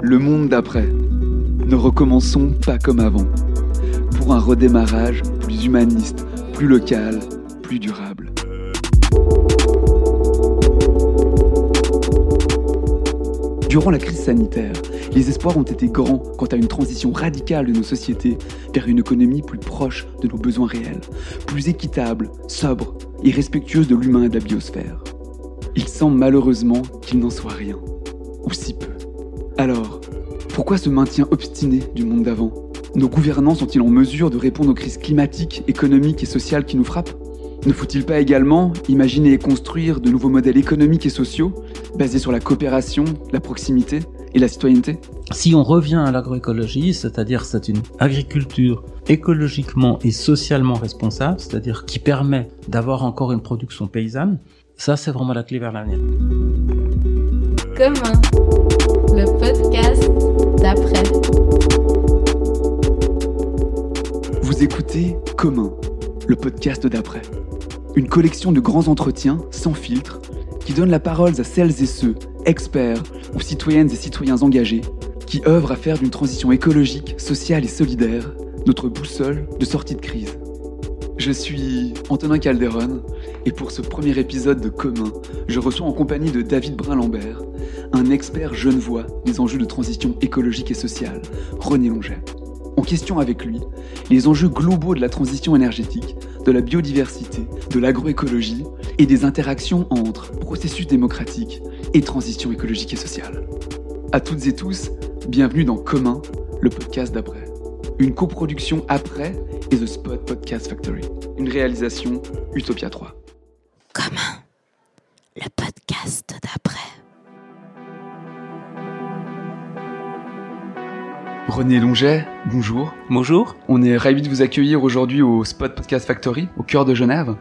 le monde d'après. Ne recommençons pas comme avant. Pour un redémarrage plus humaniste, plus local, plus durable. Durant la crise sanitaire, les espoirs ont été grands quant à une transition radicale de nos sociétés vers une économie plus proche de nos besoins réels, plus équitable, sobre et respectueuse de l'humain et de la biosphère. Il semble malheureusement qu'il n'en soit rien, ou si peu. Alors, pourquoi ce maintien obstiné du monde d'avant? Nos gouvernants sont-ils en mesure de répondre aux crises climatiques, économiques et sociales qui nous frappent? Ne faut-il pas également imaginer et construire de nouveaux modèles économiques et sociaux basés sur la coopération, la proximité et la citoyenneté? Si on revient à l'agroécologie, c'est-à-dire c'est une agriculture écologiquement et socialement responsable, c'est-à-dire qui permet d'avoir encore une production paysanne, ça c'est vraiment la clé vers l'avenir. Commun, le podcast d'après. Vous écoutez Commun, le podcast d'après. Une collection de grands entretiens sans filtre qui donne la parole à celles et ceux, experts ou citoyennes et citoyens engagés, qui œuvrent à faire d'une transition écologique, sociale et solidaire notre boussole de sortie de crise. Je suis Antonin Calderon et pour ce premier épisode de Commun, je reçois en compagnie de David Brun-Lambert, un expert genevois des enjeux de transition écologique et sociale, René Longet. En question avec lui, les enjeux globaux de la transition énergétique, de la biodiversité, de l'agroécologie et des interactions entre processus démocratique et transition écologique et sociale. À toutes et tous, bienvenue dans Commun, le podcast d'après. Une coproduction après et The Spot Podcast Factory. Une réalisation Utopia 3. Commun, le podcast d'après. René Longet, bonjour. Bonjour. On est ravis de vous accueillir aujourd'hui au Spot Podcast Factory, au cœur de Genève.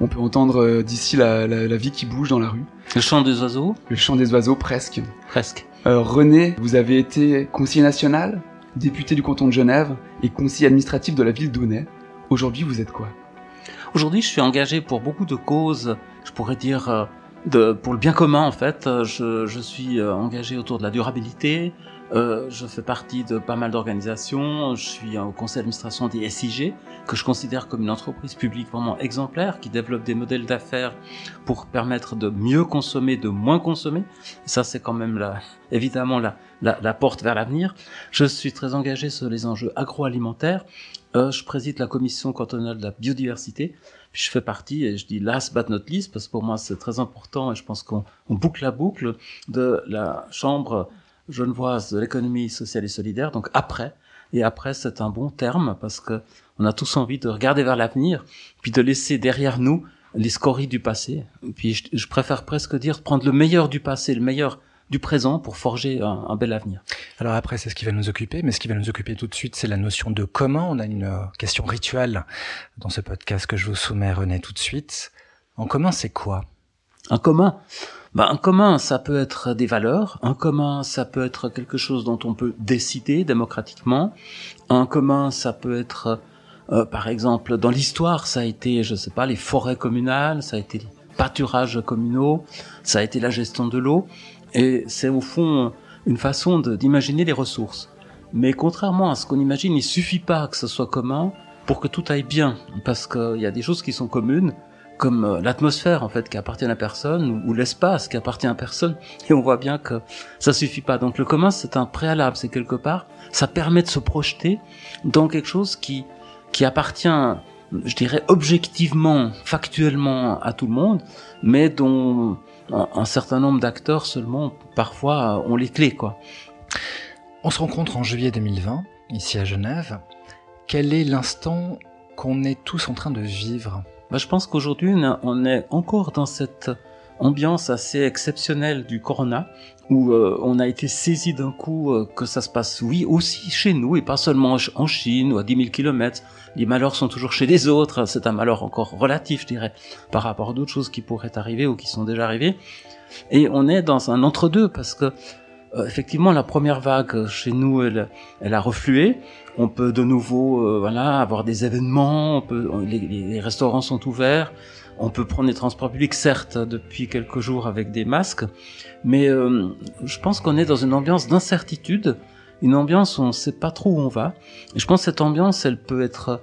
On peut entendre euh, d'ici la, la- la vie qui bouge dans la rue, Le chant des oiseaux le chant des oiseaux presque. Presque. Euh, René, vous avez été conseiller national, député du canton de Genève et conseiller administratif de la ville d'Aunay. Aujourd'hui, vous êtes quoi? Aujourd'hui, je suis engagé pour beaucoup de causes, je pourrais dire, euh, de, pour le bien commun en fait. Je, je suis engagé autour de la durabilité, euh, je fais partie de pas mal d'organisations, je suis au conseil d'administration des SIG, que je considère comme une entreprise publique vraiment exemplaire, qui développe des modèles d'affaires pour permettre de mieux consommer, de moins consommer. Ça, c'est quand même la, évidemment la, la, porte vers l'avenir. Je suis très engagé sur les enjeux agroalimentaires. Euh, je préside la commission cantonale de la biodiversité. Puis je fais partie, et je dis last but not least, parce que pour moi c'est très important, et je pense qu'on on boucle la boucle de la chambre genevoise de l'économie sociale et solidaire, donc après. Et après, c'est un bon terme, parce que on a tous envie de regarder vers l'avenir, puis de laisser derrière nous les scories du passé. Puis je, je préfère presque dire prendre le meilleur du passé, le meilleur du présent pour forger un, un bel avenir. Alors après, c'est ce qui va nous occuper, mais ce qui va nous occuper tout de suite, c'est la notion de commun. On a une euh, question rituelle dans ce podcast que je vous soumets, René, tout de suite. En commun, c'est quoi? Un commun? Bah, Un commun, ça peut être des valeurs. Un commun, ça peut être quelque chose dont on peut décider démocratiquement. Un commun, ça peut être, euh, par exemple, dans l'histoire, ça a été, je sais pas, les forêts communales, ça a été les pâturages communaux, ça a été la gestion de l'eau. Et c'est au fond une façon d'imaginer les ressources. Mais contrairement à ce qu'on imagine, il suffit pas que ce soit commun pour que tout aille bien. Parce qu'il y a des choses qui sont communes, comme euh, l'atmosphère en fait qui appartient à personne ou, l'espace qui appartient à personne. Et on voit bien que ça suffit pas. Donc le commun c'est un préalable. C'est quelque part ça permet de se projeter dans quelque chose qui qui appartient je dirais objectivement factuellement à tout le monde mais dont un, un certain nombre d'acteurs seulement parfois ont les clés quoi. On se rencontre en juillet 2020, ici à Genève. Quel est l'instant qu'on est tous en train de vivre? Bah, je pense qu'aujourd'hui, on est encore dans cette ambiance assez exceptionnelle du corona, où euh, on a été saisi d'un coup euh, que ça se passe, oui, aussi chez nous, et pas seulement en Ch- en Chine ou à 10 000 kilomètres. Les malheurs sont toujours chez les autres, c'est un malheur encore relatif, je dirais, par rapport à d'autres choses qui pourraient arriver ou qui sont déjà arrivées. Et on est dans un entre-deux, parce que euh, effectivement, la première vague euh, chez nous, elle, elle a reflué. On peut de nouveau, euh, voilà, avoir des événements. On peut, les, les- restaurants sont ouverts. On peut prendre les transports publics, certes, depuis quelques jours avec des masques, mais euh, je pense qu'on est dans une ambiance d'incertitude, une ambiance où on ne sait pas trop où on va. Et je pense que cette ambiance, elle peut être,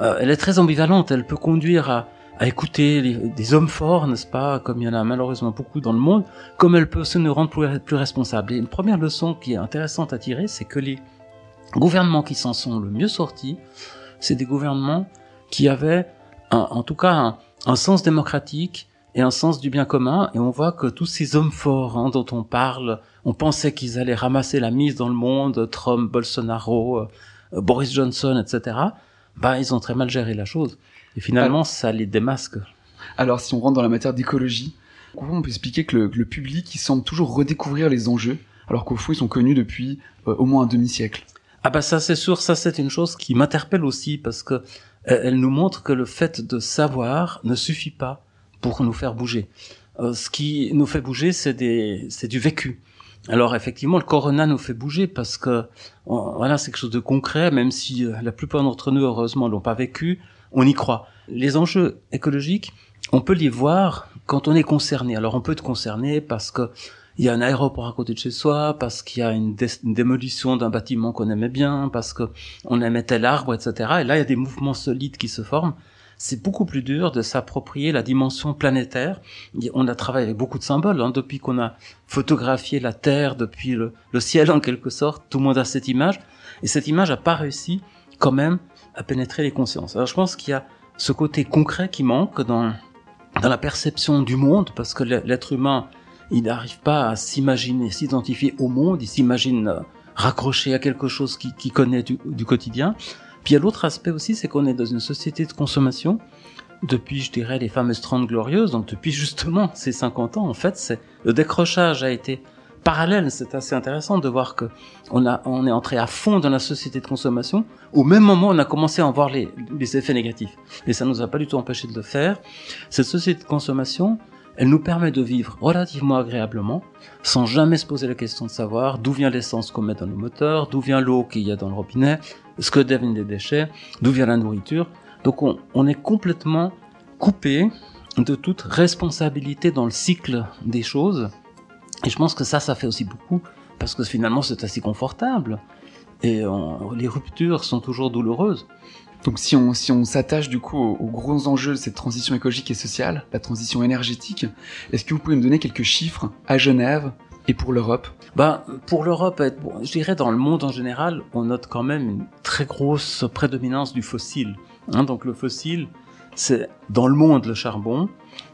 euh, elle est très ambivalente. Elle peut conduire à, à écouter des hommes forts, n'est-ce pas, comme il y en a malheureusement beaucoup dans le monde, comme elle peut aussi nous rendre plus, plus responsables. Et une première leçon qui est intéressante à tirer, c'est que les gouvernements qui s'en sont le mieux sortis, c'est des gouvernements qui avaient, en tout cas, un, un sens démocratique et un sens du bien commun. Et on voit que tous ces hommes forts hein, dont on parle, on pensait qu'ils allaient ramasser la mise dans le monde, Trump, Bolsonaro, euh, Boris Johnson, etc. Bah, ils ont très mal géré la chose. Et finalement, ça les démasque. Alors, si on rentre dans la matière d'écologie, on peut expliquer que le, public, il semble toujours redécouvrir les enjeux, alors qu'au fond, ils sont connus depuis euh, au moins un demi-siècle? Ah bah ça c'est sûr, ça c'est une chose qui m'interpelle aussi parce que euh, elle nous montre que le fait de savoir ne suffit pas pour nous faire bouger. Euh, ce qui nous fait bouger, c'est du vécu. Alors effectivement, le corona nous fait bouger parce que voilà, c'est quelque chose de concret, même si la plupart d'entre nous, heureusement, l'ont pas vécu, on y croit. Les enjeux écologiques, on peut les voir quand on est concerné. Alors on peut être concerné parce que il y a un aéroport à côté de chez soi, parce qu'il y a une, démolition d'un bâtiment qu'on aimait bien, parce que on aimait tel arbre, etc. Et là, il y a des mouvements solides qui se forment. C'est beaucoup plus dur de s'approprier la dimension planétaire. On a travaillé avec beaucoup de symboles hein, depuis qu'on a photographié la Terre, depuis le, le, ciel en quelque sorte. Tout le monde a cette image, et cette image a pas réussi quand même à pénétrer les consciences. Alors je pense qu'il y a ce côté concret qui manque dans dans la perception du monde, parce que l'être humain il n'arrive pas à s'imaginer, s'identifier au monde, il s'imagine euh, raccroché à quelque chose qu'il qui connaît du, quotidien. Puis il y a l'autre aspect aussi, c'est qu'on est dans une société de consommation depuis, je dirais, les fameuses 30 glorieuses, donc depuis justement ces 50 ans, en fait, le décrochage a été parallèle. C'est assez intéressant de voir que on a, on est entré à fond dans la société de consommation. Au même moment, on a commencé à en voir les, les effets négatifs. Et ça nous a pas du tout empêché de le faire. Cette société de consommation, elle nous permet de vivre relativement agréablement, sans jamais se poser la question de savoir d'où vient l'essence qu'on met dans nos moteurs, d'où vient l'eau qu'il y a dans le robinet, ce que deviennent les déchets, d'où vient la nourriture. Donc on, on est complètement coupé de toute responsabilité dans le cycle des choses. Et je pense que ça, ça fait aussi beaucoup, parce que finalement c'est assez confortable. Et les ruptures sont toujours douloureuses. Donc si on si on s'attache du coup aux, gros enjeux de cette transition écologique et sociale, la transition énergétique, est-ce que vous pouvez me donner quelques chiffres à Genève et pour l'Europe? Ben pour l'Europe, je dirais dans le monde en général, on note quand même une très grosse prédominance du fossile. Hein, donc le fossile, c'est dans le monde le charbon,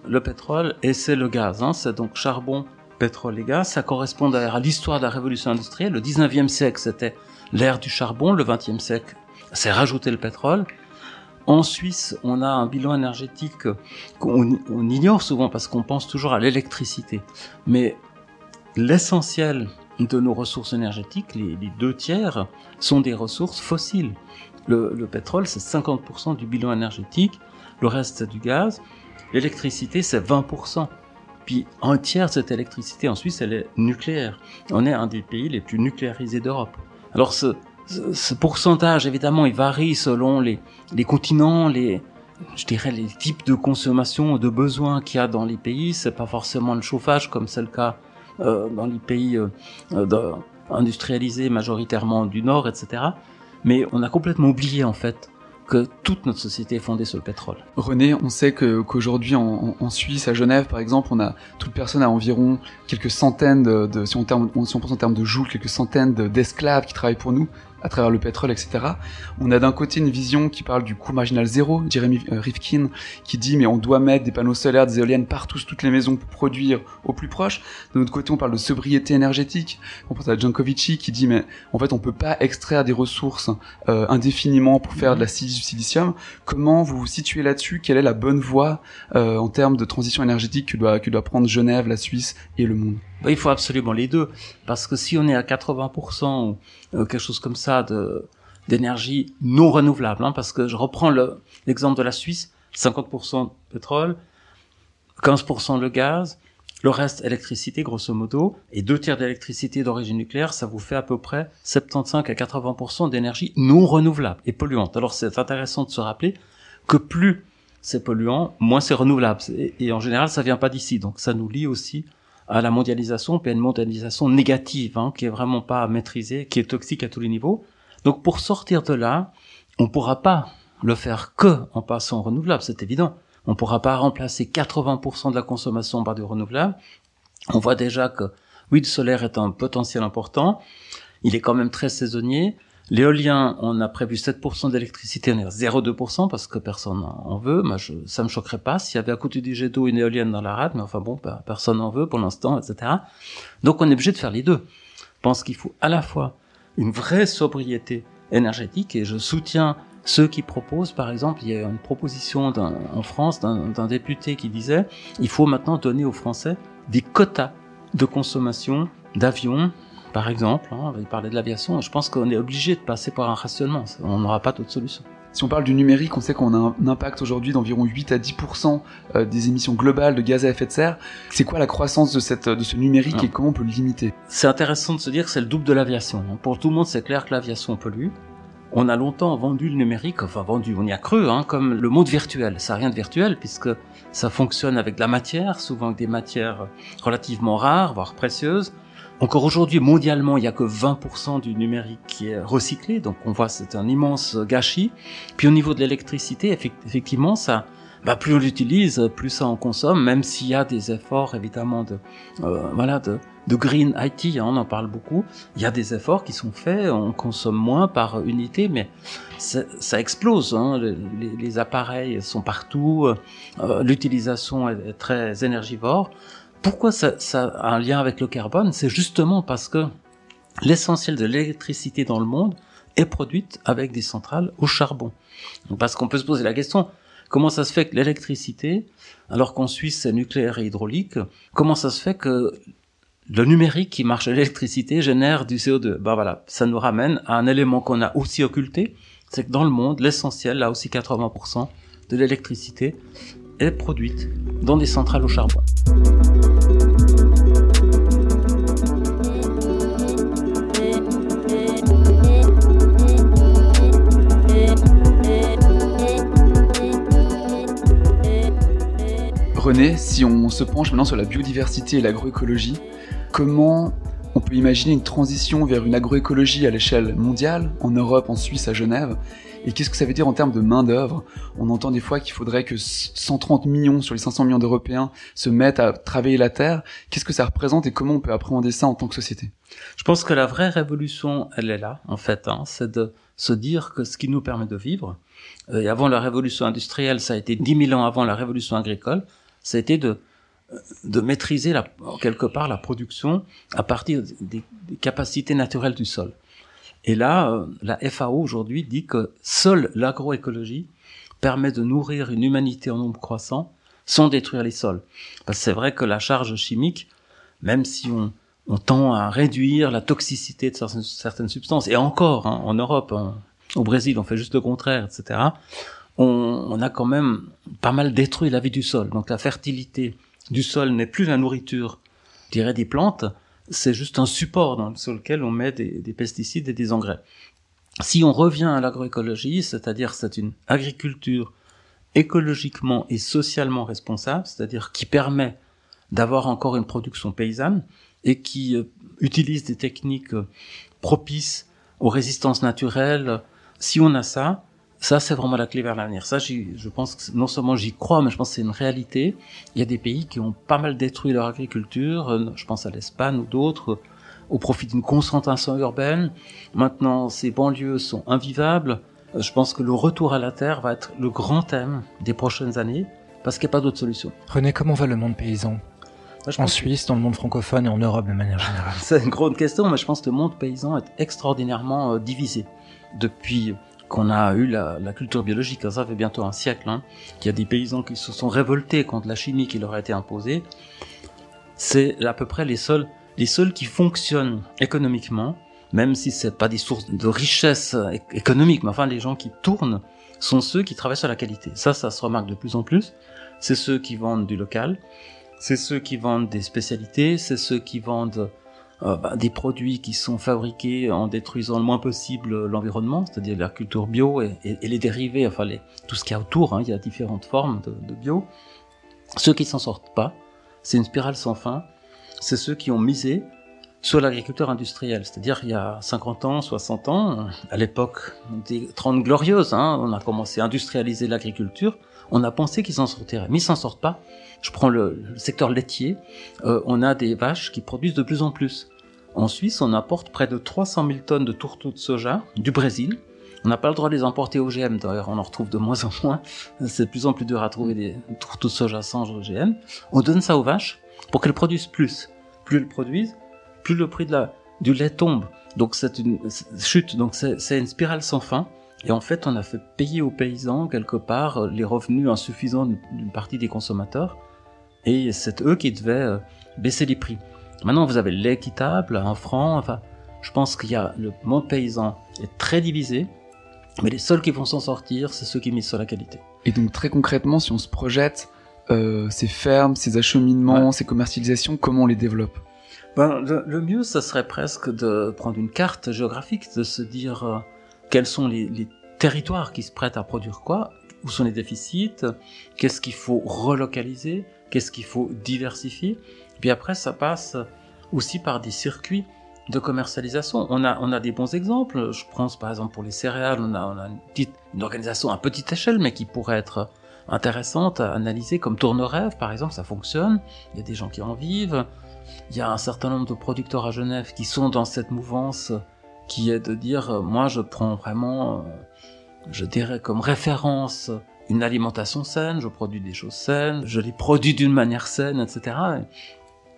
le pétrole et c'est le gaz. Hein, c'est donc charbon, pétrole et gaz. Ça correspond d'ailleurs à l'histoire de la révolution industrielle. Le 19e siècle, c'était l'ère du charbon. Le 20e siècle, c'est rajouter le pétrole. En Suisse, on a un bilan énergétique qu'on on ignore souvent parce qu'on pense toujours à l'électricité. Mais l'essentiel de nos ressources énergétiques, les, deux tiers, sont des ressources fossiles. Le, le pétrole, c'est 50% du bilan énergétique, le reste c'est du gaz. L'électricité, c'est 20%. Puis un tiers de cette électricité en Suisse, elle est nucléaire. On est un des pays les plus nucléarisés d'Europe. Alors ce, ce pourcentage, évidemment, il varie selon les, les continents, les, je dirais, les types de consommation, de besoins qu'il y a dans les pays. C'est pas forcément le chauffage comme c'est le cas euh, dans les pays euh, euh industrialisés majoritairement du Nord, etc. Mais on a complètement oublié, en fait, que toute notre société est fondée sur le pétrole. René, on sait qu'aujourd'hui en, Suisse, à Genève par exemple, on a toute personne a environ quelques centaines de, si on pense en termes de joules, quelques centaines d'esclaves qui travaillent pour nous à travers le pétrole, etc. On a d'un côté une vision qui parle du coût marginal zéro, Jeremy euh, Rifkin, qui dit mais on doit mettre des panneaux solaires, des éoliennes partout, toutes les maisons pour produire au plus proche. De l'autre côté, on parle de sobriété énergétique. On pense à Jankovici qui dit mais en fait on peut pas extraire des ressources euh, indéfiniment pour faire de la silicium. Comment vous vous situez là-dessus? Quelle est la bonne voie euh, en termes de transition énergétique que que doit prendre Genève, la Suisse et le monde? Bah, il faut absolument les deux, parce que si on est à 80% ou euh, quelque chose comme ça de d'énergie non renouvelable, hein, parce que je reprends l'exemple de la Suisse, 50% pétrole, 15% le gaz, le reste électricité grosso modo, et deux tiers d'électricité d'origine nucléaire, ça vous fait à peu près 75 à 80% d'énergie non renouvelable et polluante. Alors c'est intéressant de se rappeler que plus c'est polluant, moins c'est renouvelable. Et, en général, ça vient pas d'ici. Donc ça nous lie aussi à la mondialisation, puis à une mondialisation négative, hein, qui est vraiment pas maîtrisée, qui est toxique à tous les niveaux. Donc pour sortir de là, on pourra pas le faire que en passant au renouvelable, c'est évident. On pourra pas remplacer 80% de la consommation par du renouvelable. On voit déjà que oui, le solaire est un potentiel important. Il est quand même très saisonnier. L'éolien, on a prévu 7% d'électricité, on est à 0,2% parce que personne en veut. Moi, je, ça me choquerait pas s'il y avait à côté du jet d'eau une éolienne dans la rade, mais enfin bon, personne en veut pour l'instant, etc. Donc on est obligé de faire les deux. Je pense qu'il faut à la fois une vraie sobriété énergétique et je soutiens ceux qui proposent, par exemple, il y a une proposition en France d'un député qui disait il faut maintenant donner aux Français des quotas de consommation d'avions par exemple, hein, il parlait de l'aviation, je pense qu'on est obligé de passer par un rationnement, on n'aura pas d'autre solution. Si on parle du numérique, on sait qu'on a un impact aujourd'hui d'environ 8 à 10% euh, des émissions globales de gaz à effet de serre. C'est quoi la croissance de, cette, de ce numérique et comment on peut le limiter? C'est intéressant de se dire que c'est le double de l'aviation. Hein. Pour tout le monde, c'est clair que l'aviation pollue. On a longtemps vendu le numérique, enfin vendu, on y a cru, hein, comme le monde virtuel. Ça n'a rien de virtuel puisque ça fonctionne avec de la matière, souvent avec des matières relativement rares, voire précieuses. Encore aujourd'hui, mondialement, il n'y a que 20% du numérique qui est recyclé, donc on voit c'est un immense gâchis. Puis au niveau de l'électricité, effectivement, ça, bah, plus on l'utilise, plus ça en consomme, même s'il y a des efforts évidemment de, euh, voilà, de, de green IT, hein, on en parle beaucoup. Il y a des efforts qui sont faits, on consomme moins par unité, mais ça explose. Hein, les, les, appareils sont partout, euh, l'utilisation est, est très énergivore pourquoi ça, a un lien avec le carbone C'est justement parce que l'essentiel de l'électricité dans le monde est produite avec des centrales au charbon. Parce qu'on peut se poser la question, comment ça se fait que l'électricité, alors qu'en Suisse c'est nucléaire et hydraulique, comment ça se fait que le numérique qui marche à l'électricité génère du CO2 Ben voilà, ça nous ramène à un élément qu'on a aussi occulté, c'est que dans le monde, l'essentiel, là aussi 80% de l'électricité, est produite dans des centrales au charbon. Si on se penche maintenant sur la biodiversité et l'agroécologie, comment on peut imaginer une transition vers une agroécologie à l'échelle mondiale, en Europe, en Suisse, à Genève Et qu'est-ce que ça veut dire en termes de main-d'œuvre? On entend des fois qu'il faudrait que 130 millions sur les 500 millions d'Européens se mettent à travailler la terre. Qu'est-ce que ça représente et comment on peut appréhender ça en tant que société? Je pense que la vraie révolution, elle est là, en fait. Hein, c'est de se dire que ce qui nous permet de vivre, euh, et avant la révolution industrielle, ça a été 10 000 ans avant la révolution agricole, ça a de, de maîtriser la, quelque part la production à partir des, capacités naturelles du sol. Et là, euh, la FAO aujourd'hui dit que seule l'agroécologie permet de nourrir une humanité en nombre croissant sans détruire les sols. Parce que c'est vrai que la charge chimique, même si on, on tend à réduire la toxicité de certaines, substances, et encore, hein, en Europe, au Brésil, on fait juste le contraire, etc on, a quand même pas mal détruit la vie du sol. Donc la fertilité du sol n'est plus la nourriture, je dirais, des plantes, c'est juste un support dans, sur lequel on met des, des pesticides et des engrais. Si on revient à l'agroécologie, c'est-à-dire c'est une agriculture écologiquement et socialement responsable, c'est-à-dire qui permet d'avoir encore une production paysanne et qui euh, utilise des techniques euh, propices aux résistances naturelles, si on a ça, ça, c'est vraiment la clé vers l'avenir. Ça, je pense que non seulement j'y crois, mais je pense que c'est une réalité. Il y a des pays qui ont pas mal détruit leur agriculture. Euh, je pense à l'Espagne ou d'autres, au profit d'une concentration urbaine. Maintenant, ces banlieues sont invivables. Euh, je pense que le retour à la terre va être le grand thème des prochaines années, parce qu'il n'y a pas d'autre solution. René, comment va le monde paysan? En Suisse, dans le monde francophone et en Europe de manière générale C'est une grande question, mais je pense que le monde paysan est extraordinairement euh, divisé depuis qu'on a eu la, culture biologique, ça fait bientôt un siècle, hein, qu'il y a des paysans qui se sont révoltés contre la chimie qui leur a été imposée, c'est à peu près les seuls, les seuls qui fonctionnent économiquement, même si c'est pas des sources de richesse économique, mais enfin les gens qui tournent sont ceux qui travaillent sur la qualité. Ça, ça se remarque de plus en plus. C'est ceux qui vendent du local, c'est ceux qui vendent des spécialités, c'est ceux qui vendent euh, bah, des produits qui sont fabriqués en détruisant le moins possible l'environnement, c'est-à-dire la culture bio et, les dérivés, enfin tout ce qu'il y a autour, hein, il y a différentes formes de, de bio. Ceux qui s'en sortent pas, c'est une spirale sans fin, c'est ceux qui ont misé sur l'agriculteur industriel. C'est-à-dire il y a 50 ans, 60 ans, à l'époque des 30 glorieuses, hein, on a commencé à industrialiser l'agriculture, on a pensé qu'ils s'en sortiraient, mais ils s'en sortent pas. Je prends le, secteur laitier, euh, on a des vaches qui produisent de plus en plus. En Suisse, on apporte près de 300 000 tonnes de tourteaux de soja du Brésil. On n'a pas le droit de les importer OGM, d'ailleurs on en retrouve de moins en moins. C'est de plus en plus dur à trouver des tourteaux de soja sans OGM. On donne ça aux vaches pour qu'elles produisent plus. Plus elles produisent, plus le prix du lait tombe. Donc c'est une chute, donc c'est une spirale sans fin. Et en fait, on a fait payer aux paysans quelque part les revenus insuffisants d'une partie des consommateurs. Et c'est eux qui devaient euh, baisser les prix. Maintenant, vous avez l'équitable, un franc. Enfin, je pense qu'il y a le monde paysan est très divisé. Mais les seuls qui vont s'en sortir, c'est ceux qui misent sur la qualité. Et donc très concrètement, si on se projette, euh, ces fermes, ces acheminements, ces commercialisations, comment on les développe? Ben, le, mieux, ce serait presque de prendre une carte géographique, de se dire euh, quels sont les, les, territoires qui se prêtent à produire quoi, où sont les déficits, qu'est-ce qu'il faut relocaliser, qu'est-ce qu'il faut diversifier. Puis après, ça passe aussi par des circuits de commercialisation. On a, on a des bons exemples. Je pense par exemple pour les céréales, on a, une organisation à petite échelle, mais qui pourrait être intéressante à analyser comme Tournerève, par exemple, ça fonctionne. Il y a des gens qui en vivent. Il y a un certain nombre de producteurs à Genève qui sont dans cette mouvance qui est de dire, euh, moi je prends vraiment, euh, je dirais comme référence une alimentation saine, je produis des choses saines, je les produis d'une manière saine, etc.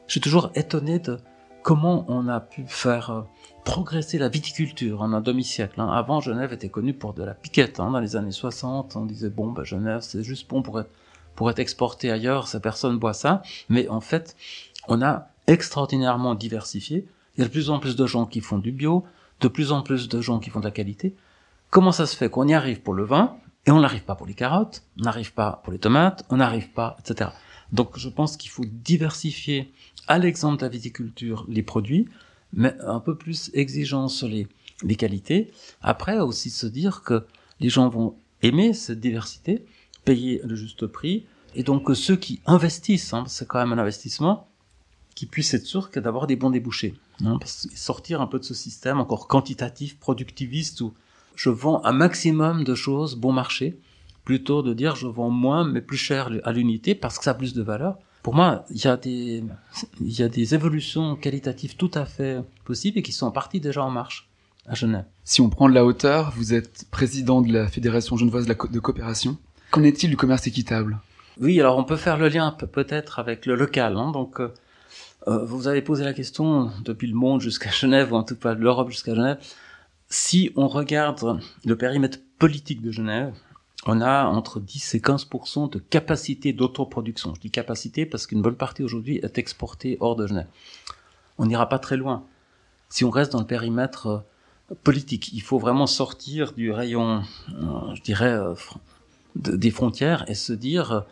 je suis toujours étonné de comment on a pu faire euh, progresser la viticulture en un demi-siècle. Hein. Avant, Genève était connue pour de la piquette. Hein. Dans les années 60, on disait, bon, bah, Genève, c'est juste bon pour être, exporté ailleurs, ça personne boit ça. Mais en fait, on a extraordinairement diversifié. Il y a de plus en plus de gens qui font du bio, de plus en plus de gens qui font de la qualité. Comment ça se fait qu'on y arrive pour le vin et on n'arrive pas pour les carottes, on n'arrive pas pour les tomates, on n'arrive pas, etc. Donc je pense qu'il faut diversifier, à l'exemple de la viticulture, les produits, mais un peu plus exigeant sur les, qualités. Après aussi se dire que les gens vont aimer cette diversité, payer le juste prix, et donc ceux qui investissent, hein, c'est quand même un investissement, qui puisse être sûr que d'avoir des bons débouchés. Hein, sortir un peu de ce système encore quantitatif, productiviste, où je vends un maximum de choses bon marché, plutôt de dire je vends moins mais plus cher à l'unité parce que ça a plus de valeur. Pour moi, il y a des, il y a des évolutions qualitatives tout à fait possibles et qui sont en partie déjà en marche à Genève. Si on prend de la hauteur, vous êtes président de la Fédération genevoise de coopération. Qu'en est-il du commerce équitable? Oui, alors on peut faire le lien peut-être avec le local. Hein, donc, euh, euh, vous avez posé la question depuis le monde jusqu'à Genève, ou en tout cas l'Europe jusqu'à Genève. Si on regarde le périmètre politique de Genève, on a entre 10 et 15 de capacité d'autoproduction. Je dis capacité parce qu'une bonne partie aujourd'hui est exportée hors de Genève. On n'ira pas très loin. Si on reste dans le périmètre euh, politique, il faut vraiment sortir du rayon, euh, je dirais, des frontières et se dire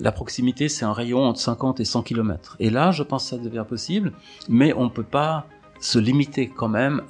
la proximité, c'est un rayon entre 50 et 100 km. Et là, je pense que ça devient possible, mais on ne peut pas se limiter quand même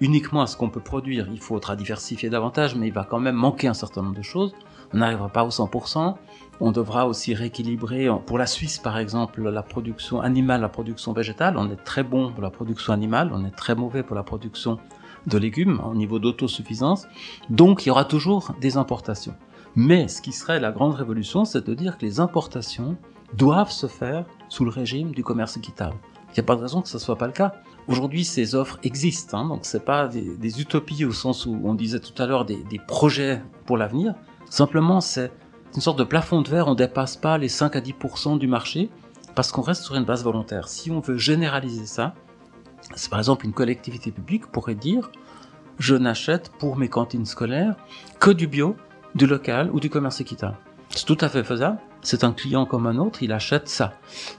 uniquement à ce qu'on peut produire. Il faudra diversifier davantage, mais il va quand même manquer un certain nombre de choses. On n'arrivera pas au 100%. On devra aussi rééquilibrer, pour la Suisse par exemple, la production animale, la production végétale. On est très bon pour la production animale, on est très mauvais pour la production de légumes au niveau d'autosuffisance. Donc il y aura toujours des importations. Mais ce qui serait la grande révolution, c'est de dire que les importations doivent se faire sous le régime du commerce équitable. Il n'y a pas de raison que ce ne soit pas le cas. Aujourd'hui, ces offres existent, hein, donc c'est pas des, utopies au sens où on disait tout à l'heure des, des, projets pour l'avenir. Simplement, c'est une sorte de plafond de verre, on dépasse pas les 5 à 10% du marché parce qu'on reste sur une base volontaire. Si on veut généraliser ça, c'est par exemple une collectivité publique pourrait dire je n'achète pour mes cantines scolaires que du bio du local ou du commerce équitable. C'est tout à fait faisable. C'est un client comme un autre, il achète ça.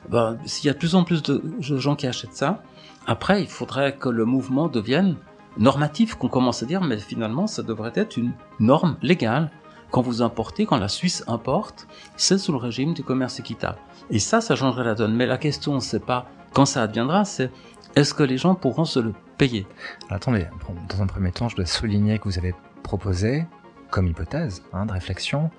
Ben, S'il y a de plus en plus de gens qui achètent ça, après, il faudrait que le mouvement devienne normatif, qu'on commence à dire, mais finalement, ça devrait être une norme légale. Quand vous importez, quand la Suisse importe, c'est sous le régime du commerce équitable. Et ça, ça changerait la donne. Mais la question, c'est pas quand ça adviendra, c'est est-ce que les gens pourront se le payer? Attendez, dans un premier temps, je dois souligner que vous avez proposé, comme hypothèse hein, de réflexion,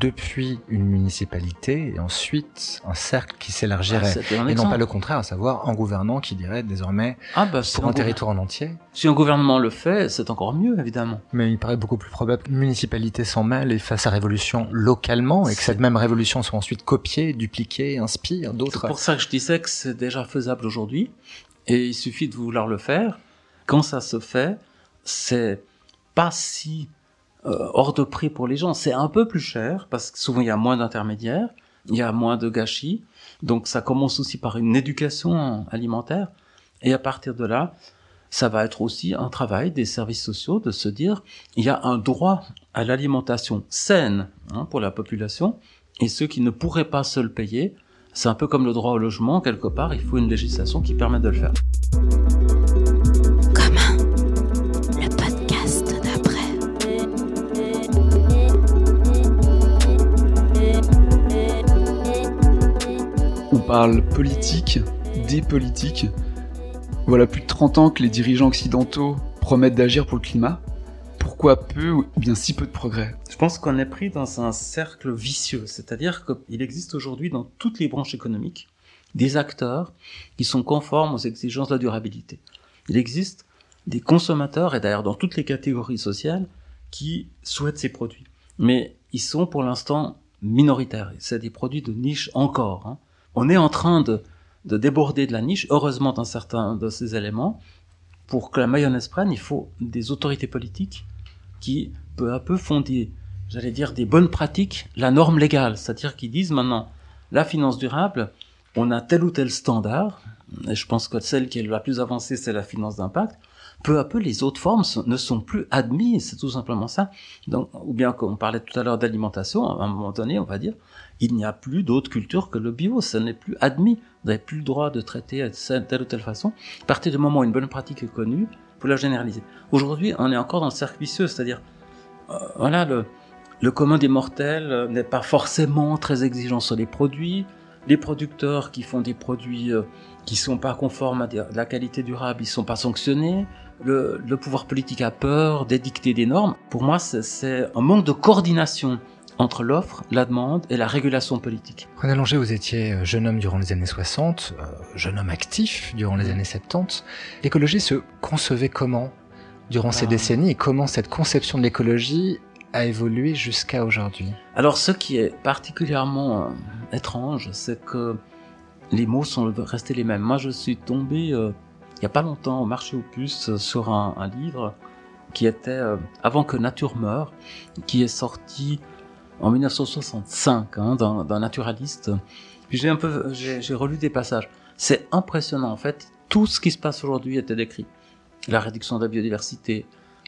depuis une municipalité et ensuite un cercle qui s'élargirait. Ah, et non pas le contraire, à savoir un gouvernant qui dirait désormais ah bah, pour un, territoire en entier. Si un gouvernement le fait, c'est encore mieux évidemment. Mais il paraît beaucoup plus probable qu'une municipalité s'en mêle et fasse sa révolution localement et que cette même révolution soit ensuite copiée, dupliquée, inspire d'autres. C'est pour ça que je disais que c'est déjà faisable aujourd'hui et il suffit de vouloir le faire. Quand ça se fait, c'est pas si euh, hors de prix pour les gens. C'est un peu plus cher parce que souvent il y a moins d'intermédiaires, il y a moins de gâchis. Donc ça commence aussi par une éducation alimentaire. Et à partir de là, ça va être aussi un travail des services sociaux de se dire il y a un droit à l'alimentation saine hein, pour la population et ceux qui ne pourraient pas se le payer, c'est un peu comme le droit au logement quelque part, il faut une législation qui permette de le faire. Parle politique, des politiques. Voilà plus de 30 ans que les dirigeants occidentaux promettent d'agir pour le climat. Pourquoi peu ou bien si peu de progrès? Je pense qu'on est pris dans un cercle vicieux, c'est-à-dire qu'il existe aujourd'hui dans toutes les branches économiques des acteurs qui sont conformes aux exigences de la durabilité. Il existe des consommateurs, et d'ailleurs dans toutes les catégories sociales, qui souhaitent ces produits. Mais ils sont pour l'instant minoritaires. C'est des produits de niche encore. Hein on est en train de, déborder de la niche, heureusement dans certains de ces éléments. Pour que la mayonnaise prenne, il faut des autorités politiques qui, peu à peu, font des, j'allais dire, des bonnes pratiques, la norme légale. C'est-à-dire qu'ils disent maintenant, la finance durable, on a tel ou tel standard, et je pense que celle qui est la plus avancée, c'est la finance d'impact, peu à peu, les autres formes ne sont plus admises, c'est tout simplement ça. Donc, ou bien qu'on parlait tout à l'heure d'alimentation, à un moment donné, on va dire, il n'y a plus d'autre culture que le bio, ça n'est plus admis. Vous n'avez plus le droit de traiter de telle ou telle façon. À partir du moment où une bonne pratique est connue, vous la généraliser. Aujourd'hui, on est encore dans le cercle vicieux, c'est-à-dire, euh, voilà, le, commun des mortels euh, n'est pas forcément très exigeant sur les produits. Les producteurs qui font des produits euh, qui sont pas conformes à la qualité durable, ils sont pas sanctionnés le, le pouvoir politique a peur d'édicter des normes. Pour moi, c'est un manque de coordination entre l'offre, la demande et la régulation politique. René Longer, vous étiez euh, jeune homme durant les années 60, euh, jeune homme actif durant les années 70. L'écologie se concevait comment durant ces ah. décennies et comment cette conception de l'écologie a évolué jusqu'à aujourd'hui? Alors ce qui est particulièrement euh, étrange, c'est que les mots sont restés les mêmes. Moi je suis tombé il n'y a pas longtemps au marché aux puces euh, sur un, livre qui était euh, Avant que nature meure, qui est sorti en 1965 hein, d'un naturaliste. Puis j'ai un peu, j'ai relu des passages. C'est impressionnant en fait. Tout ce qui se passe aujourd'hui était décrit. La réduction de la biodiversité,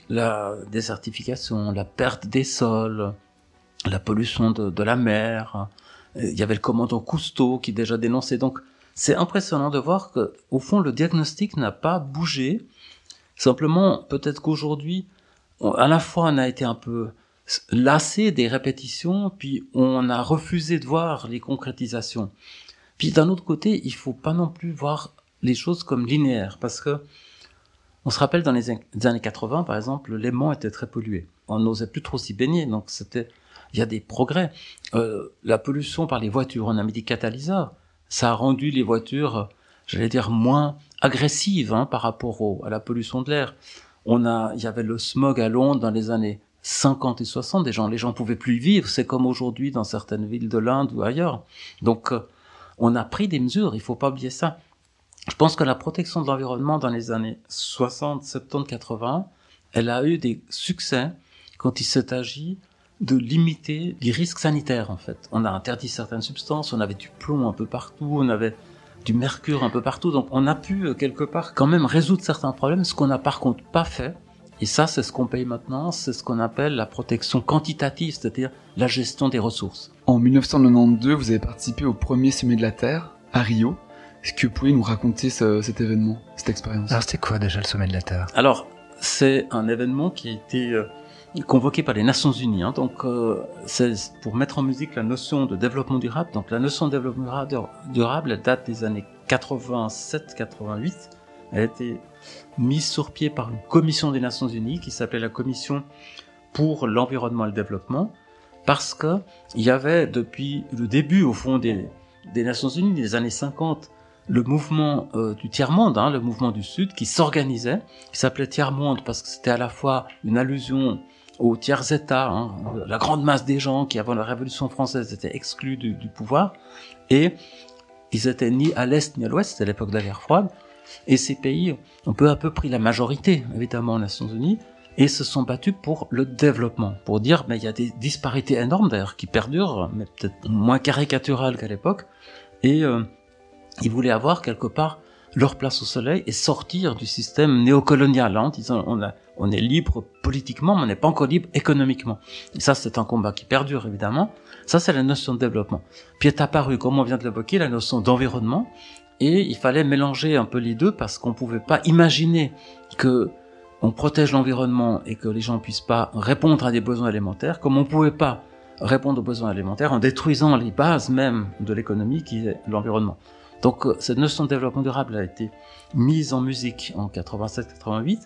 la désertification, la perte des sols, la pollution de, de la mer. Il y avait le commandant Cousteau qui déjà dénonçait donc c'est impressionnant de voir que, au fond, le diagnostic n'a pas bougé. Simplement, peut-être qu'aujourd'hui, à la fois, on a été un peu lassé des répétitions, puis on a refusé de voir les concrétisations. Puis d'un autre côté, il faut pas non plus voir les choses comme linéaires, parce que on se rappelle dans les années 80, par exemple, l'aimant était très pollué. On n'osait plus trop s'y baigner, donc c'était, il y a des progrès. Euh, la pollution par les voitures, on a mis des catalyseurs ça a rendu les voitures, j'allais dire, moins agressives hein, par rapport au, à la pollution de l'air. On a, il y avait le smog à Londres dans les années 50 et 60, des gens, les gens pouvaient plus vivre. C'est comme aujourd'hui dans certaines villes de l'Inde ou ailleurs. Donc, euh, on a pris des mesures. Il faut pas oublier ça. Je pense que la protection de l'environnement dans les années 60, 70, 80, elle a eu des succès quand il s'est agi de limiter les risques sanitaires en fait. On a interdit certaines substances, on avait du plomb un peu partout, on avait du mercure un peu partout, donc on a pu euh, quelque part quand même résoudre certains problèmes, ce qu'on n'a par contre pas fait. Et ça, c'est ce qu'on paye maintenant, c'est ce qu'on appelle la protection quantitative, c'est-à-dire la gestion des ressources. En 1992, vous avez participé au premier sommet de la Terre, à Rio. Est-ce que vous pouvez nous raconter cet événement, cette expérience? Alors c'était quoi déjà le sommet de la Terre? Alors, c'est un événement qui a été euh, convoqué par les Nations Unies. Hein. donc, euh, c'est pour mettre en musique la notion de développement durable. Donc, la notion de développement durable, elle date des années 87-88. Elle a été mise sur pied par une commission des Nations Unies qui s'appelait la Commission pour l'environnement et le développement, parce que il y avait depuis le début, au fond, des, Nations Unies, des années 50, le mouvement euh, du tiers-monde, hein, le mouvement du Sud, qui s'organisait, qui s'appelait tiers-monde parce que c'était à la fois une allusion aux tiers-États, hein, la grande masse des gens qui, avant la Révolution française, étaient exclus du, pouvoir, et ils étaient ni à l'Est ni à l'Ouest, c'était l'époque de la guerre froide, et ces pays ont peu à peu pris la majorité, évidemment, aux Nations Unies, et se sont battus pour le développement, pour dire, mais il y a des disparités énormes d'ailleurs qui perdurent, mais peut-être moins caricaturales qu'à l'époque, et euh, ils voulaient avoir quelque part leur place au soleil et sortir du système néocolonial, hein, disant on, a, on est libre politiquement, mais on n'est pas encore libre économiquement. Et ça, c'est un combat qui perdure évidemment. Ça, c'est la notion de développement. Puis est apparue, comme on vient de l'évoquer, la notion d'environnement, et il fallait mélanger un peu les deux parce qu'on pouvait pas imaginer que on protège l'environnement et que les gens puissent pas répondre à des besoins alimentaires, comme on pouvait pas répondre aux besoins alimentaires en détruisant les bases même de l'économie qui est l'environnement. Donc euh, cette notion de développement durable a été mise en musique en 87-88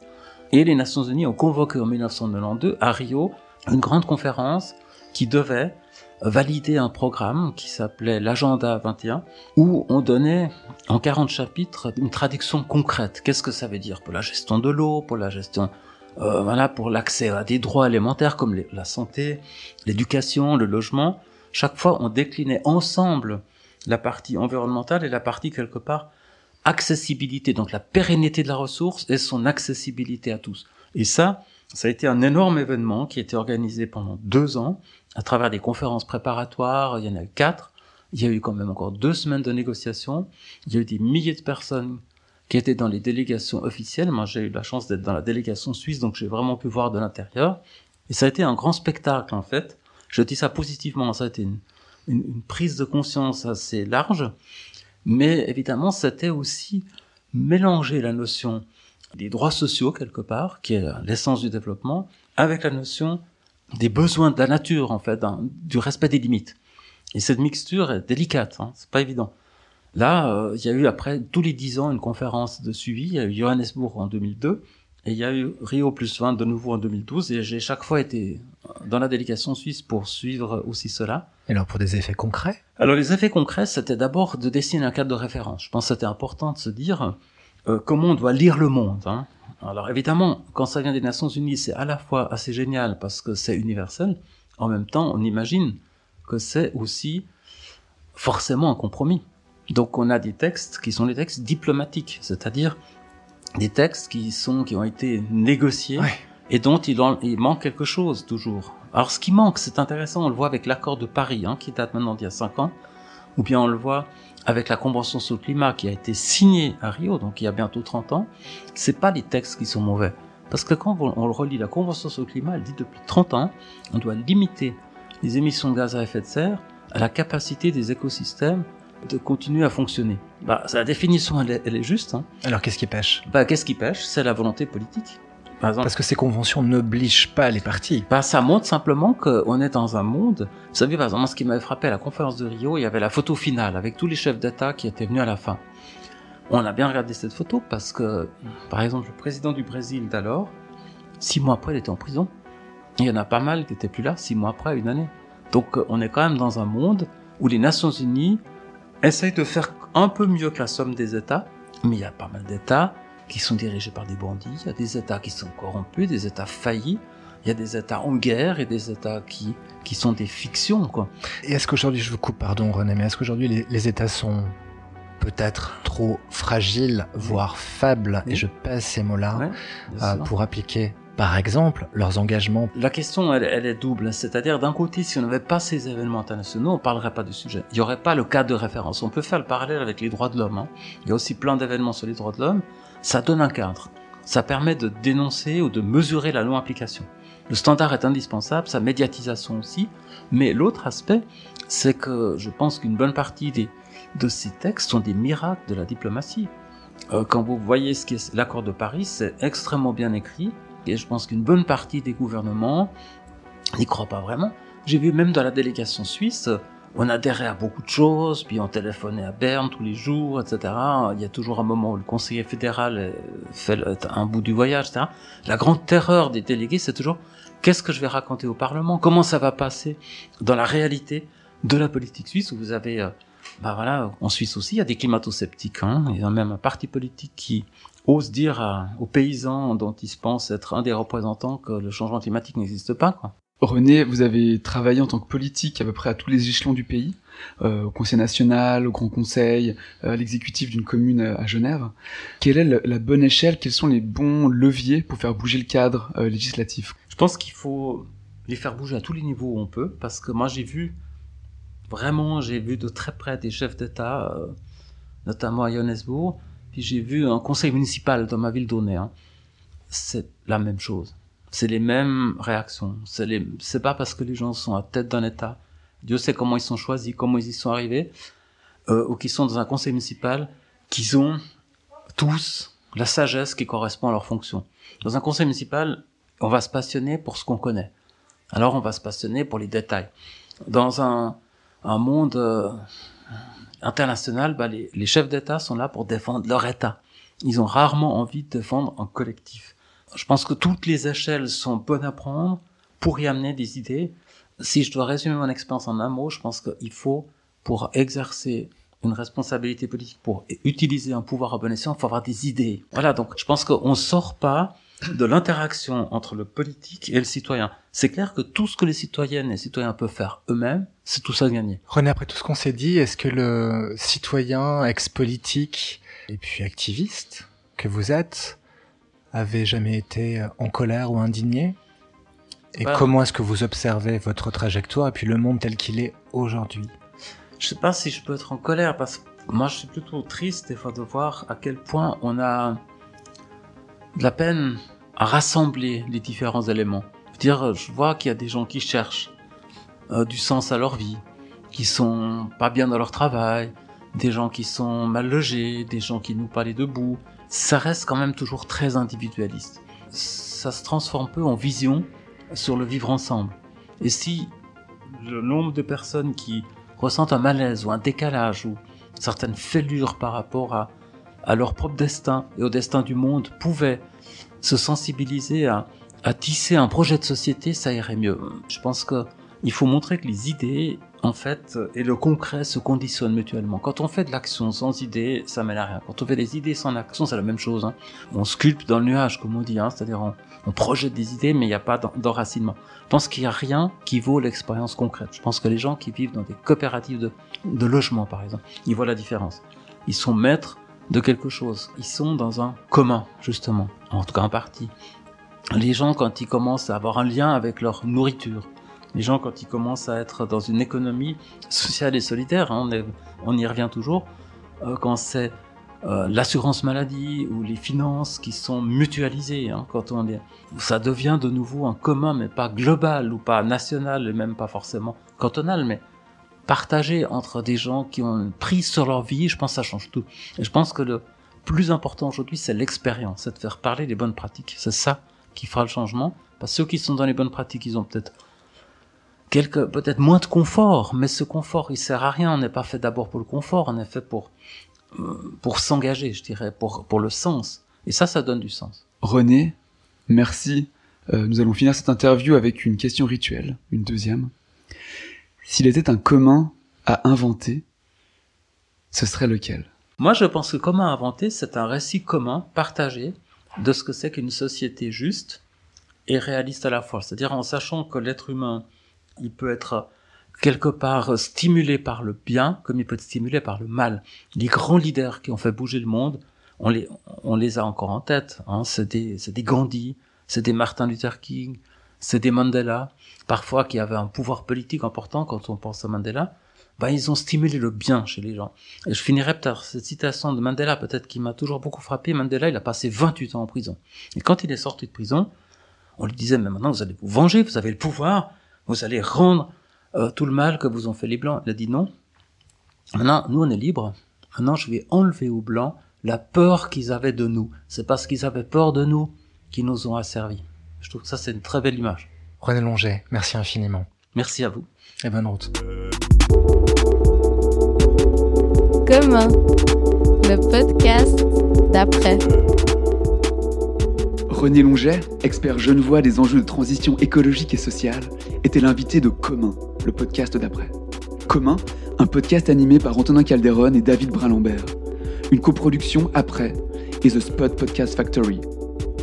et les Nations Unies ont convoqué en 1992 à Rio une grande conférence qui devait valider un programme qui s'appelait l'agenda 21 où on donnait en 40 chapitres une traduction concrète. Qu'est-ce que ça veut dire pour la gestion de l'eau, pour la gestion euh, voilà pour l'accès à des droits élémentaires comme la santé, l'éducation, le logement. Chaque fois, on déclinait ensemble la partie environnementale et la partie quelque part accessibilité, donc la pérennité de la ressource et son accessibilité à tous. Et ça, ça a été un énorme événement qui a été organisé pendant deux ans à travers des conférences préparatoires. Il y en a eu quatre. Il y a eu quand même encore deux semaines de négociations. Il y a eu des milliers de personnes qui étaient dans les délégations officielles. Moi, j'ai eu la chance d'être dans la délégation suisse, donc j'ai vraiment pu voir de l'intérieur. Et ça a été un grand spectacle, en fait. Je dis ça positivement. Ça a été une, une, prise de conscience assez large. Mais évidemment, c'était aussi mélanger la notion des droits sociaux quelque part, qui est l'essence du développement, avec la notion des besoins de la nature en fait, du respect des limites. Et cette mixture est délicate, hein, c'est pas évident. Là, euh, il y a eu après tous les dix ans une conférence de suivi. Il y a eu Johannesburg en 2002 et il y a eu Rio plus 20 de nouveau en 2012. Et j'ai chaque fois été dans la délégation suisse pour suivre aussi cela. Et alors pour des effets concrets? Alors les effets concrets, c'était d'abord de dessiner un cadre de référence. Je pense que c'était important de se dire euh, comment on doit lire le monde. Hein. Alors évidemment, quand ça vient des Nations Unies, c'est à la fois assez génial parce que c'est universel. En même temps, on imagine que c'est aussi forcément un compromis. Donc on a des textes qui sont des textes diplomatiques, c'est-à-dire des textes qui sont qui ont été négociés Ouais. et dont il, en- il manque quelque chose toujours. Alors ce qui manque, c'est intéressant, on le voit avec l'accord de Paris, hein, qui date maintenant d'il y a cinq ans, ou bien on le voit avec la Convention sur le climat qui a été signée à Rio, donc il y a bientôt 30 ans. C'est pas les textes qui sont mauvais, parce que quand on on le relit, la Convention sur le climat, elle dit depuis 30 ans, on doit limiter les émissions de gaz à effet de serre à la capacité des écosystèmes de continuer à fonctionner. Bah, la définition, elle est, elle est juste. Hein. Alors qu'est-ce qui pêche? Bah, qu'est-ce qui pêche? C'est la volonté politique. Par exemple, Parce que ces conventions n'obligent pas les parties. bah, ça montre simplement qu'on est dans un monde. Vous savez, par exemple, ce qui m'avait frappé à la conférence de Rio, il y avait la photo finale avec tous les chefs d'État qui étaient venus à la fin. On a bien regardé cette photo parce que, par exemple, le président du Brésil d'alors, six mois après, il était en prison. Il y en a pas mal qui étaient plus là, six mois après, une année. Donc, on est quand même dans un monde où les Nations Unies essayent de faire un peu mieux que la somme des États, mais il y a pas mal d'États qui sont dirigés par des bandits, il y a des États qui sont corrompus, des États faillis, il y a des États en guerre et des États qui, qui sont des fictions, quoi. Et est-ce qu'aujourd'hui, je vous coupe, pardon René, mais est-ce qu'aujourd'hui les, les États sont peut-être trop fragiles, voire faibles, Oui. et je pèse ces mots-là, euh, pour appliquer, par exemple, leurs engagements La question, elle, est double. C'est-à-dire, d'un côté, si on n'avait pas ces événements internationaux, on parlerait pas du sujet. Il n'y aurait pas le cadre de référence. On peut faire le parallèle avec les droits de l'homme. hein. Il y a aussi plein d'événements sur les droits de l'homme. Ça donne un cadre. Ça permet de dénoncer ou de mesurer la non-application. Le standard est indispensable, sa médiatisation aussi. Mais l'autre aspect, c'est que je pense qu'une bonne partie des, de ces textes sont des miracles de la diplomatie. Euh, quand vous voyez ce qu'est l'accord de Paris, c'est extrêmement bien écrit. Et je pense qu'une bonne partie des gouvernements n'y croient pas vraiment. J'ai vu même dans la délégation suisse, on adhérait à beaucoup de choses, puis on téléphonait à Berne tous les jours, etc. Il y a toujours un moment où le conseiller fédéral fait un bout du voyage, etc. La grande terreur des délégués, c'est toujours qu'est-ce que je vais raconter au Parlement, comment ça va passer dans la réalité de la politique suisse, où vous avez, euh, bah voilà, en Suisse aussi, il y a des climato-sceptiques, hein, il y a même un parti politique qui ose dire aux paysans dont ils se pensent être un des représentants que le changement climatique n'existe pas, quoi. René, vous avez travaillé en tant que politique à peu près à tous les échelons du pays, euh, au Conseil national, au Grand Conseil, euh, à l'exécutif d'une commune à Genève. Quelle est la, bonne échelle? Quels sont les bons leviers pour faire bouger le cadre euh, législatif? Je pense qu'il faut les faire bouger à tous les niveaux où on peut, parce que moi j'ai vu, vraiment j'ai vu de très près des chefs d'État, notamment à Johannesburg, puis j'ai vu un conseil municipal dans ma ville d'Aunay. Hein. C'est la même chose c'est les mêmes réactions. C'est les, pas parce que les gens sont à tête d'un État, Dieu sait comment ils sont choisis, comment ils y sont arrivés, euh, ou qu'ils sont dans un conseil municipal, qu'ils ont tous la sagesse qui correspond à leur fonction. Dans un conseil municipal, on va se passionner pour ce qu'on connaît. Alors on va se passionner pour les détails. Dans un, un monde euh, international, bah, les, les chefs d'État sont là pour défendre leur État. Ils ont rarement envie de défendre un collectif je pense que toutes les échelles sont bonnes à prendre pour y amener des idées. Si je dois résumer mon expérience en un mot, je pense qu'il faut, pour exercer une responsabilité politique, pour utiliser un pouvoir à bon escient, il faut avoir des idées. Voilà, donc je pense qu'on ne sort pas de l'interaction entre le politique et le citoyen. C'est clair que tout ce que les citoyennes et les citoyens peuvent faire eux-mêmes, c'est tout ça gagner. René, après tout ce qu'on s'est dit, est-ce que le citoyen ex-politique et puis activiste que vous êtes avez jamais été en colère ou indigné? Et comment est-ce que vous observez votre trajectoire et puis le monde tel qu'il est aujourd'hui? Je sais pas si je peux être en colère parce que moi je suis plutôt triste des fois de voir à quel point on a de la peine à rassembler les différents éléments. Je veux dire, je vois qu'il y a des gens qui cherchent euh, du sens à leur vie, qui sont pas bien dans leur travail, des gens qui sont mal logés, des gens qui nous parlent debout, ça reste quand même toujours très individualiste. Ça se transforme peu en vision sur le vivre ensemble. Et si le nombre de personnes qui ressentent un malaise ou un décalage ou certaines fêlures par rapport à, leur propre destin et au destin du monde pouvait se sensibiliser à, à tisser un projet de société, ça irait mieux. Je pense qu'il faut montrer que les idées en fait, et le concret se conditionne mutuellement. Quand on fait de l'action sans idée, ça mène à rien. Quand on fait des idées sans action, c'est la même chose. Hein. On sculpte dans le nuage, comme on dit, hein. c'est-à-dire on, projette des idées, mais il n'y a pas d'enracinement. Je pense qu'il n'y a rien qui vaut l'expérience concrète. Je pense que les gens qui vivent dans des coopératives de, de logement, par exemple, ils voient la différence. Ils sont maîtres de quelque chose. Ils sont dans un commun, justement, en tout cas en partie. Les gens, quand ils commencent à avoir un lien avec leur nourriture, les gens, quand ils commencent à être dans une économie sociale et solidaire, hein, on, y revient toujours, euh, quand c'est euh, l'assurance maladie ou les finances qui sont mutualisées, hein, quand on est, ça devient de nouveau un commun, mais pas global ou pas national et même pas forcément cantonal, mais partagé entre des gens qui ont une prise sur leur vie. Je pense que ça change tout. Et je pense que le plus important aujourd'hui, c'est l'expérience, c'est de faire parler les bonnes pratiques. C'est ça qui fera le changement. Parce que ceux qui sont dans les bonnes pratiques, ils ont peut-être quelque peut-être moins de confort, mais ce confort il sert à rien. On n'est pas fait d'abord pour le confort, on est fait pour euh, pour s'engager, je dirais, pour pour le sens. Et ça, ça donne du sens. René, merci. Euh, nous allons finir cette interview avec une question rituelle, une deuxième. S'il était un commun à inventer, ce serait lequel? Moi, je pense que commun à inventer, c'est un récit commun, partagé, de ce que c'est qu'une société juste et réaliste à la fois. C'est-à-dire en sachant que l'être humain il peut être quelque part stimulé par le bien comme il peut être stimulé par le mal. Les grands leaders qui ont fait bouger le monde, on les, on les a encore en tête. Hein. C'est des, des Gandhi, c'est des Martin Luther King, c'est des Mandela, parfois qui avaient un pouvoir politique important quand on pense à Mandela. Ben, ils ont stimulé le bien chez les gens. Et je finirai peut-être cette citation de Mandela, peut-être qui m'a toujours beaucoup frappé. Mandela, il a passé 28 ans en prison. Et quand il est sorti de prison, on lui disait, mais maintenant vous allez vous venger, vous avez le pouvoir, vous allez rendre euh, tout le mal que vous ont fait les Blancs. Il a dit non. Maintenant, nous, on est libres. Maintenant, je vais enlever aux Blancs la peur qu'ils avaient de nous. C'est parce qu'ils avaient peur de nous qu'ils nous ont asservis. Je trouve que ça, c'est une très belle image. René Longet, merci infiniment. Merci à vous. Et bonne route. Commun, le podcast d'après. René Longet, expert genevois des enjeux de transition écologique et sociale, était l'invité de Commun, le podcast d'après. Commun, un podcast animé par Antonin Calderon et David Brun-Lambert. Une coproduction après et The Spot Podcast Factory.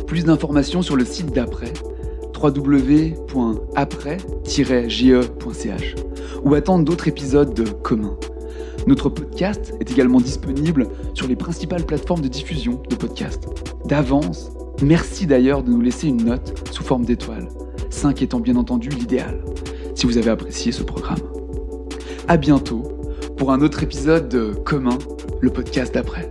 Plus d'informations sur le site d'après www.après-ge.ch ou attendre d'autres épisodes de Commun. Notre podcast est également disponible sur les principales plateformes de diffusion de podcasts. D'avance, merci d'ailleurs de nous laisser une note sous forme d'étoiles, 5 étant bien entendu l'idéal, si vous avez apprécié ce programme. À bientôt pour un autre épisode de Commun, le podcast d'après.